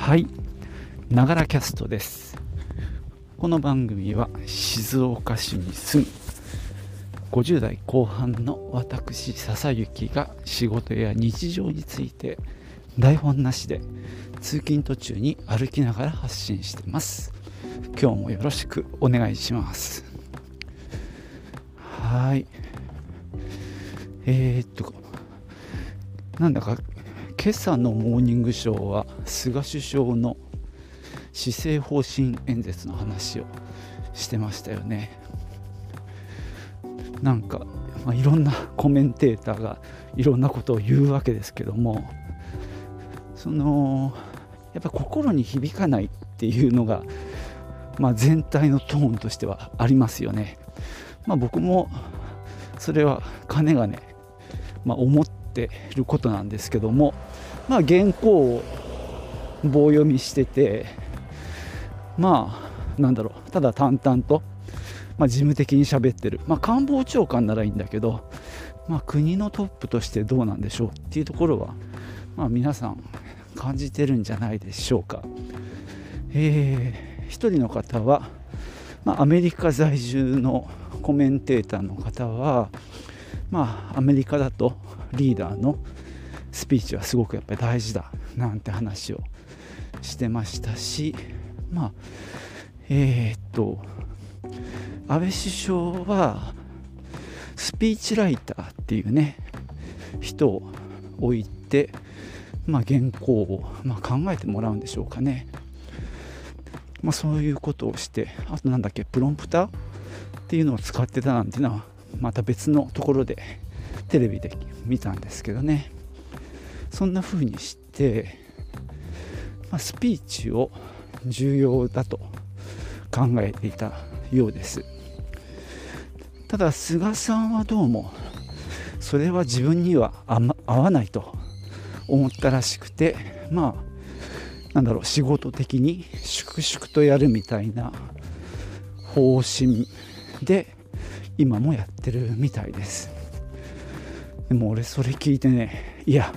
はい。ながらキャストです。この番組は静岡市に住む50代後半の私笹雪が仕事や日常について台本なしで通勤途中に歩きながら発信してます。今日もよろしくお願いします。はい。えー、っとなんだか今朝のモーニングショーは菅首相の施政方針演説の話をしてましたよね。なんか、まあ、いろんなコメンテーターがいろんなことを言うわけですけどもそのやっぱ心に響かないっていうのが、まあ、全体のトーンとしてはありますよね、まあ、僕もそれはかねがね、まあ、思ってることなんですけどもまあ原稿を棒読みしててまあなんだろうただ淡々と、まあ、事務的に喋ってる、まあ、官房長官ならいいんだけど、まあ、国のトップとしてどうなんでしょうっていうところは、まあ、皆さん感じてるんじゃないでしょうか。えー、一人の方は、まあ、アメリカ在住のコメンテーターの方は、まあ、アメリカだとリーダーのスピーチはすごくやっぱり大事だなんて話をしてましたしまあえー、っと安倍首相はスピーチライターっていうね人を置いて、まあ、原稿を、まあ、考えてもらうんでしょうかね、まあ、そういうことをしてあとなんだっけプロンプターっていうのを使ってたなんていうのはまた別のところでテレビで見たんですけどね。そんな風にして、まあ、スピーチを重要だと考えていたようです。ただ菅さんはどうもそれは自分には合わないと思ったらしくてまあなんだろう仕事的に粛々とやるみたいな方針で今もやってるみたいです。でも俺それ聞いてねいや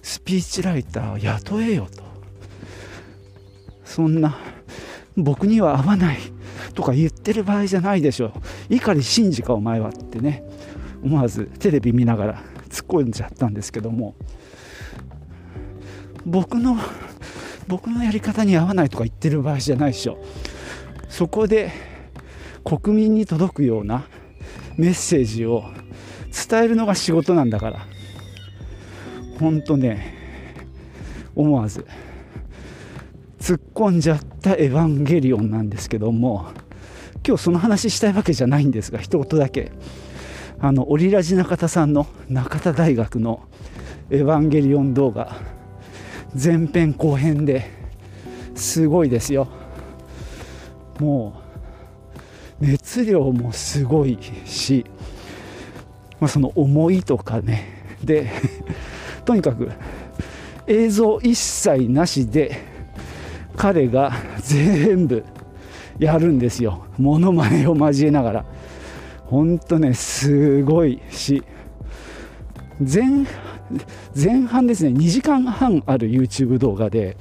スピーチライターを雇えよと。そんな僕には合わないとか言ってる場合じゃないでしょ碇シンジかお前はってね思わずテレビ見ながら突っ込んじゃったんですけども。僕の僕のやり方に合わないとか言ってる場合じゃないでしょそこで国民に届くようなメッセージを伝えるのが仕事なんだから。ほんとね思わず突っ込んじゃった「エヴァンゲリオン」なんですけども今日その話したいわけじゃないんですが一言だけ。あのオリラジ中田さんの中田大学の「エヴァンゲリオン」動画前編後編ですごいですよ。もう熱量もすごいし、まあ、その思いとかね。でとにかく映像一切なしで彼が全部やるんですよ。モノマネを交えながら。ほんとねすごいし。前前半ですね2時間半ある YouTube 動画で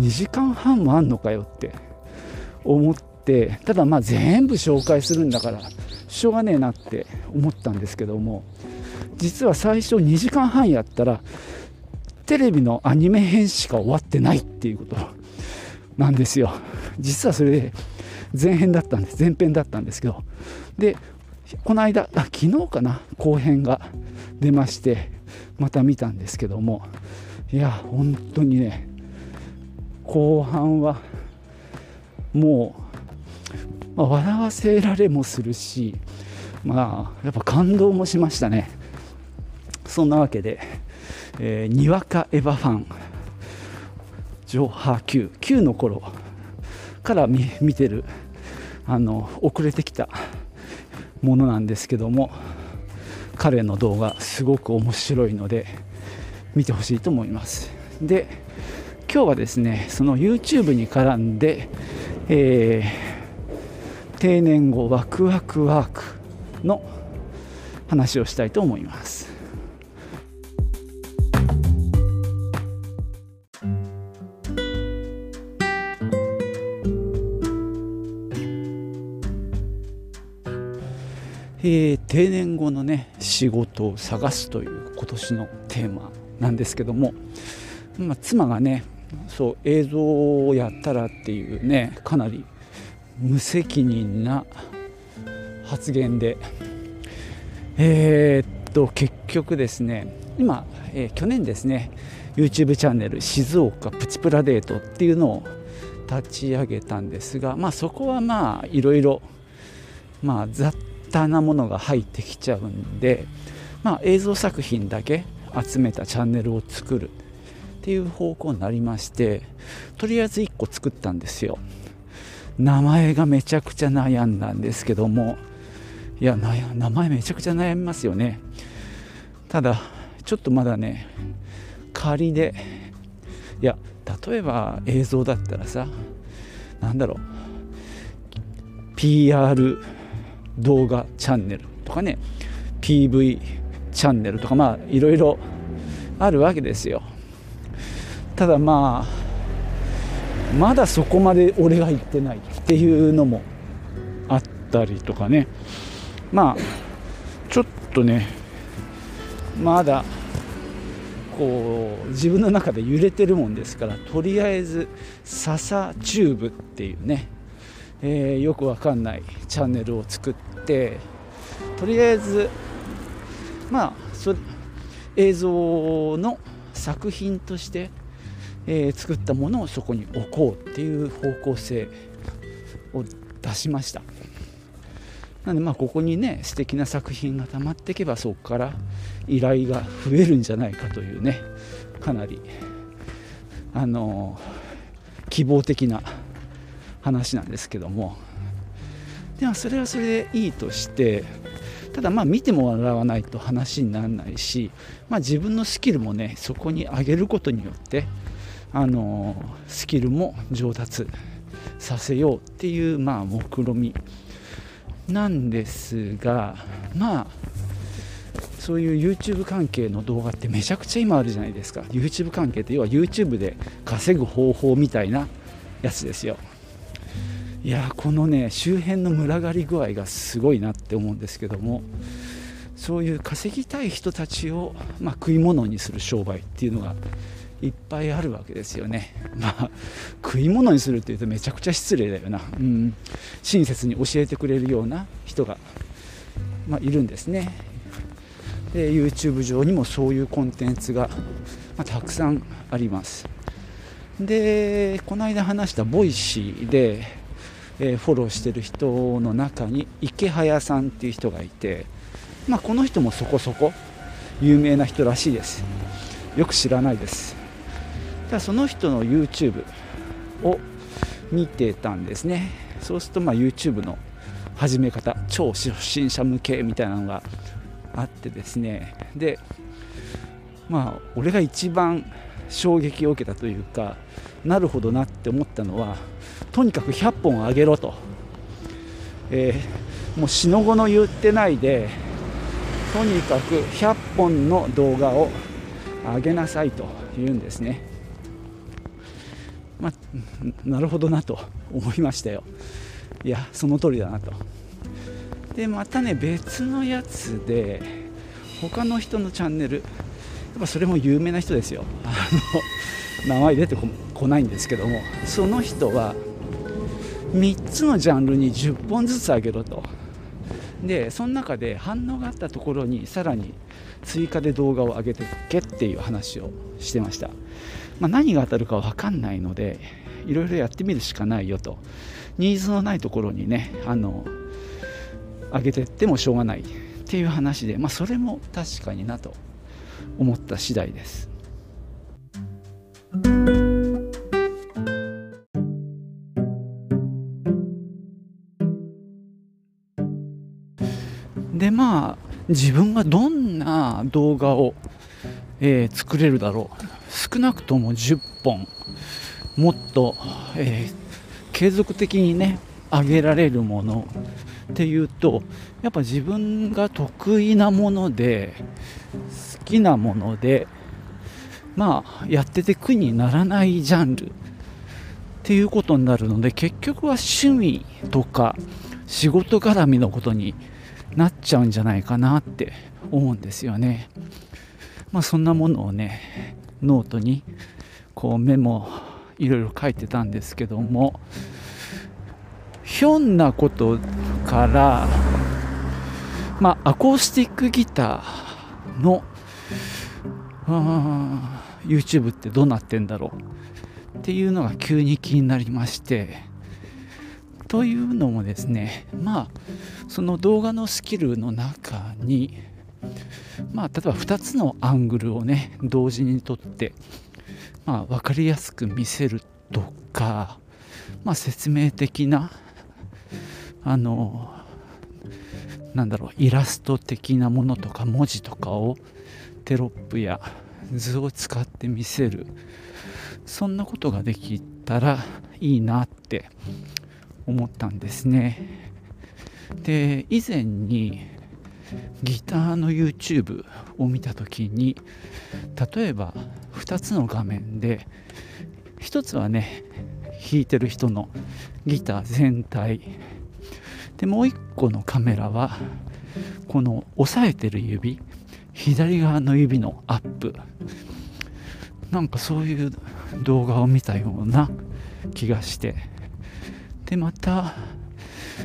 2時間半もあんのかよって。思ってただまあ全部紹介するんだからしょうがねえなって思ったんですけども。実は最初2時間半やったらテレビのアニメ編しか終わってないっていうことなんですよ。実はそれで前編だったんです。前編だったんですけど。でこの間あ昨日かな後編が出ましてまた見たんですけども。いや本当にね後半はもう、まあ、笑わせられもするしまあやっぱ感動もしましたね。そんなわけで、えー、にわかエヴァファン上波級9の頃から見見てるあの遅れてきたものなんですけども彼の動画すごく面白いので見てほしいと思います。で今日はですねその YouTube に絡んで、えー、定年後ワクワクワークの話をしたいと思います。えー、定年後のね仕事を探すという今年のテーマなんですけども、まあ、妻がねそう映像をやったらっていうねかなり無責任な発言でえー、っと結局ですね今、えー、去年ですね YouTube チャンネル静岡プチプラデートっていうのを立ち上げたんですが、まあ、そこはまあいろいろ、まあ、雑多なものが入ってきちゃうんで、まあ、映像作品だけ集めたチャンネルを作るっていう方向になりましてとりあえず1個作ったんですよ。名前がめちゃくちゃ悩んだんですけどもいや名前めちゃくちゃ悩みますよね。ただちょっとまだね仮でいや例えば映像だったらさ何だろう PR 動画チャンネルとかね PV チャンネルとかまあいろいろあるわけですよ。ただまあまだそこまで俺が言ってないっていうのもあったりとかね。まあちょっとねまだこう自分の中で揺れてるもんですからとりあえず笹チューブっていうね、えー、よくわかんないチャンネルを作ってとりあえずまあそ映像の作品として、えー、作ったものをそこに置こうっていう方向性を出しました。なのでまあここにね素敵な作品がたまっていけばそこから依頼が増えるんじゃないかというねかなりあの希望的な話なんですけども。でもそれはそれでいいとしてただまあ見てもらわないと話にならないし、まあ、自分のスキルもねそこに上げることによってあのスキルも上達させようっていうまあ目論みなんですがまあそういう YouTube 関係の動画ってめちゃくちゃ今あるじゃないですか。YouTube 関係って要は YouTube で稼ぐ方法みたいなやつですよ。いやこのね周辺の群がり具合がすごいなって思うんですけどもそういう稼ぎたい人たちを、まあ、食い物にする商売っていうのがいっぱいあるわけですよね。まあ、食い物にするっていうとめちゃくちゃ失礼だよな。うん、親切に教えてくれるような人が、まあ、いるんですね。で YouTube 上にもそういうコンテンツが、まあ、たくさんあります。でこの間話した Voicy でえー、フォローしてる人の中にイケハヤさんっていう人がいて、まあ、この人もそこそこ有名な人らしいです。よく知らないです。ただその人の YouTube を見てたんですね。そうするとまあ YouTube の始め方超初心者向けみたいなのがあってですね。でまあ俺が一番衝撃を受けたというかなるほどなって思ったのはとにかく100本あげろと、えー、もうしのごの言ってないでとにかく100本の動画を上げなさいと言うんですね、まあ、なるほどなと思いましたよ。いやその通りだなと。でまたね別のやつで他の人のチャンネルぱそれも有名な人ですよ。あの名前出てこないんですけども。その人は3つのジャンルに10本ずつあげろと。でその中で反応があったところにさらに追加で動画を上げてけっていう話をしてました、まあ、何が当たるか分かんないのでいろいろやってみるしかないよと。ニーズのないところにねあの上げてってもしょうがないっていう話で、まあ、それも確かになと。思った次第です。でまあ自分がどんな動画を、えー、作れるだろう。少なくとも10本。もっと、えー、継続的にね上げられるもの。っていうとやっぱ自分が得意なもので好きなものでまあやってて苦にならないジャンルっていうことになるので結局は趣味とか仕事絡みのことになっちゃうんじゃないかなって思うんですよね。まあそんなものをねノートにこうメモいろいろ書いてたんですけどもひょんなことからまあアコースティックギターの YouTube ってどうなってんだろうっていうのが急に気になりまして。というのもですねまあその動画のスキルの中にまあ例えば2つのアングルをね同時に撮ってまあ分かりやすく見せるとかまあ説明的なあのなんだろうイラスト的なものとか文字とかをテロップや図を使って見せる。そんなことができたらいいなって思ったんですね。で以前にギターの YouTube を見た時に例えば2つの画面で1つはね弾いてる人のギター全体でもう1個のカメラはこの押さえてる指左側の指のアップ。なんかそういう動画を見たような気がして。でまた、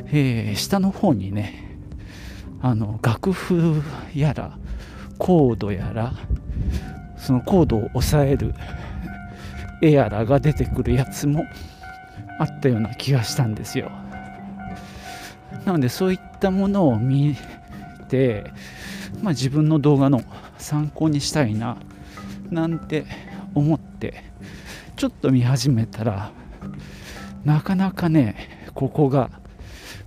えー、下の方にねあの楽譜やらコードやらそのコードを押さえる絵やらが出てくるやつもあったような気がしたんですよ。なのでそういったものを見て、まあ、自分の動画の参考にしたいななんて思ってちょっと見始めたらなかなかねここが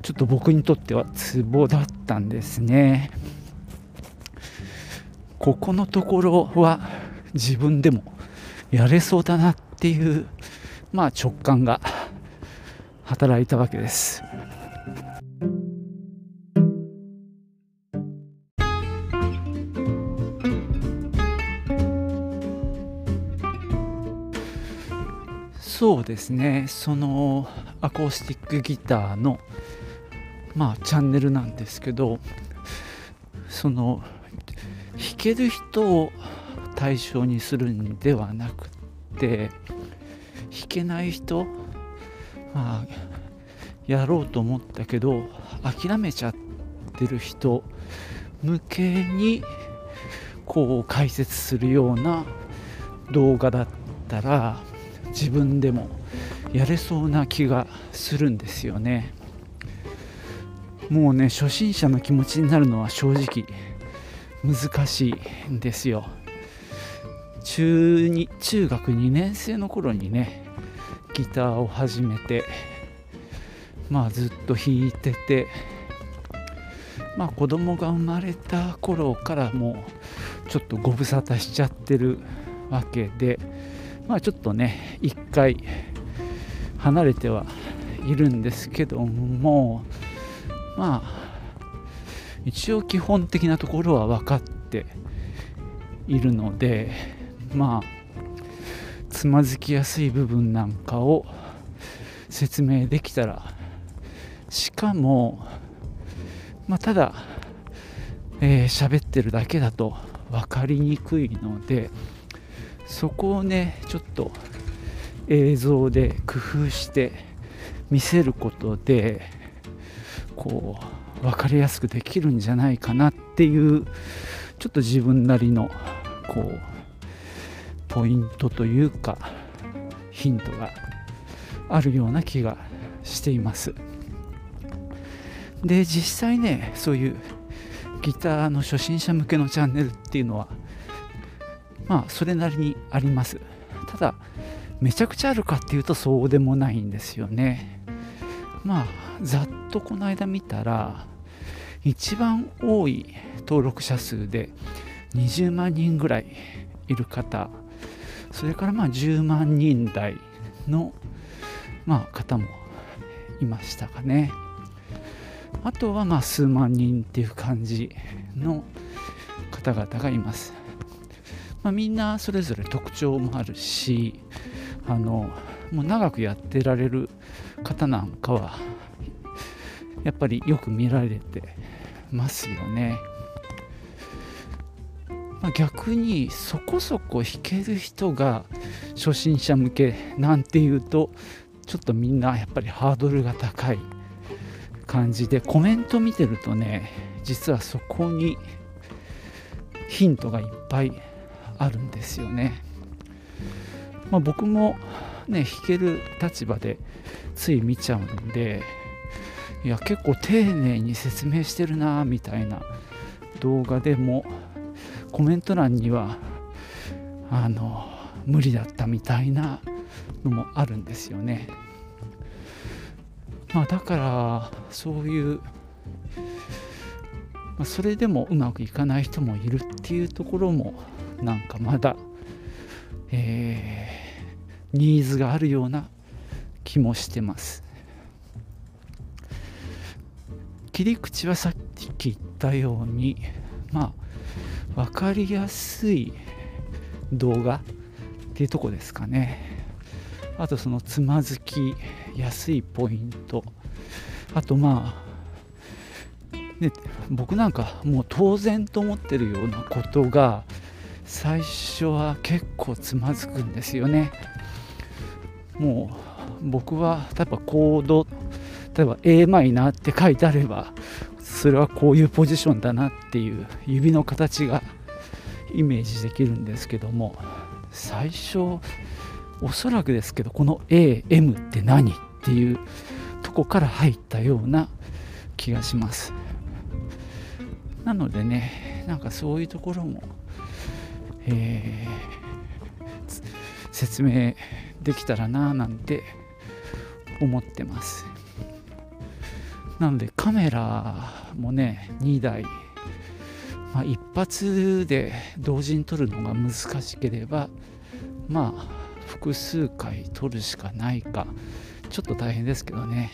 ちょっと僕にとってはツボだったんですね。ここのところは自分でもやれそうだなっていうまあ直感が働いたわけです。そうですね。そのアコースティックギターのまあチャンネルなんですけどその弾ける人を対象にするんではなくて弾けない人まあやろうと思ったけど諦めちゃってる人向けにこう解説するような動画だったら自分でもやれそうな気がするんですよね。もうね初心者の気持ちになるのは正直難しいんですよ。中に中学2年生の頃にねギターを始めてまあずっと弾いててまあ子供が生まれた頃からもうちょっとご無沙汰しちゃってるわけでまあちょっとね一回離れてはいるんですけどもまあ一応基本的なところは分かっているのでまあつまずきやすい部分なんかを説明できたらしかも、まあ、ただ喋、えー、ってるだけだと分かりにくいのでそこをねちょっと映像で工夫して見せることでこう分かりやすくできるんじゃないかなっていうちょっと自分なりのこうポイントというかヒントがあるような気がしています。で実際ねそういうギターの初心者向けのチャンネルっていうのはまあそれなりにあります。ただめちゃくちゃあるかっていうとそうでもないんですよね。まあざっとこの間見たら一番多い登録者数で20万人ぐらいいる方。それからまあ10万人台の、まあ、方もいましたかね。あとはまあ数万人っていう感じの方々がいます。まあ、みんなそれぞれ特徴もあるしあのもう長くやってられる方なんかはやっぱりよく見られてますよね。まあ、逆にそこそこ弾ける人が初心者向けなんていうとちょっとみんなやっぱりハードルが高い感じでコメント見てるとね実はそこにヒントがいっぱいあるんですよね。まあ、僕もね弾ける立場でつい見ちゃうんでいや結構丁寧に説明してるなみたいな動画でもコメント欄にはあの無理だったみたいなのもあるんですよね。まあ、だからそういう、ま、それでもうまくいかない人もいるっていうところもなんかまだ、えー、ニーズがあるような気もしてます。切り口はさっき言ったようにまあ分かりやすい動画っていうとこですかねあとそのつまずきやすいポイントあとまあね僕なんかもう当然と思ってるようなことが最初は結構つまずくんですよね。もう僕は例えばコード例えば a マイナーって書いてあればそれはこういうポジションだなっていう指の形がイメージできるんですけども最初おそらくですけどこの AM って何っていうとこから入ったような気がします。なのでねなんかそういうところも、えー、説明できたらななんて思ってます。なのでカメラもね2台、まあ、一発で同時に撮るのが難しければまあ複数回撮るしかないか。ちょっと大変ですけどね。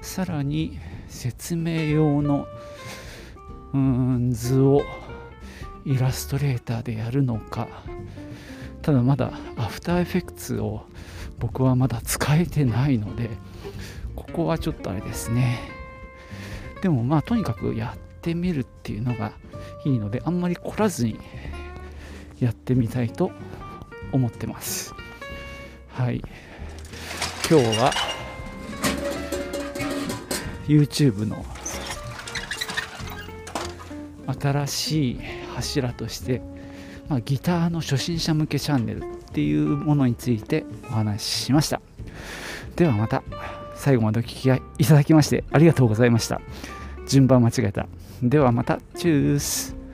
さらに説明用のうん図をイラストレーターでやるのか。ただまだアフターエフェクツを僕はまだ使えてないのでここはちょっとあれですね。でもまあとにかくやってみるっていうのがいいのであんまり凝らずにやってみたいと思ってます。はい。今日は YouTube の新しい柱として、まあ、ギターの初心者向けチャンネルっていうものについてお話ししました。ではまた最後までお聴きいただきましてありがとうございました。順番間違えた。ではまた。チュース。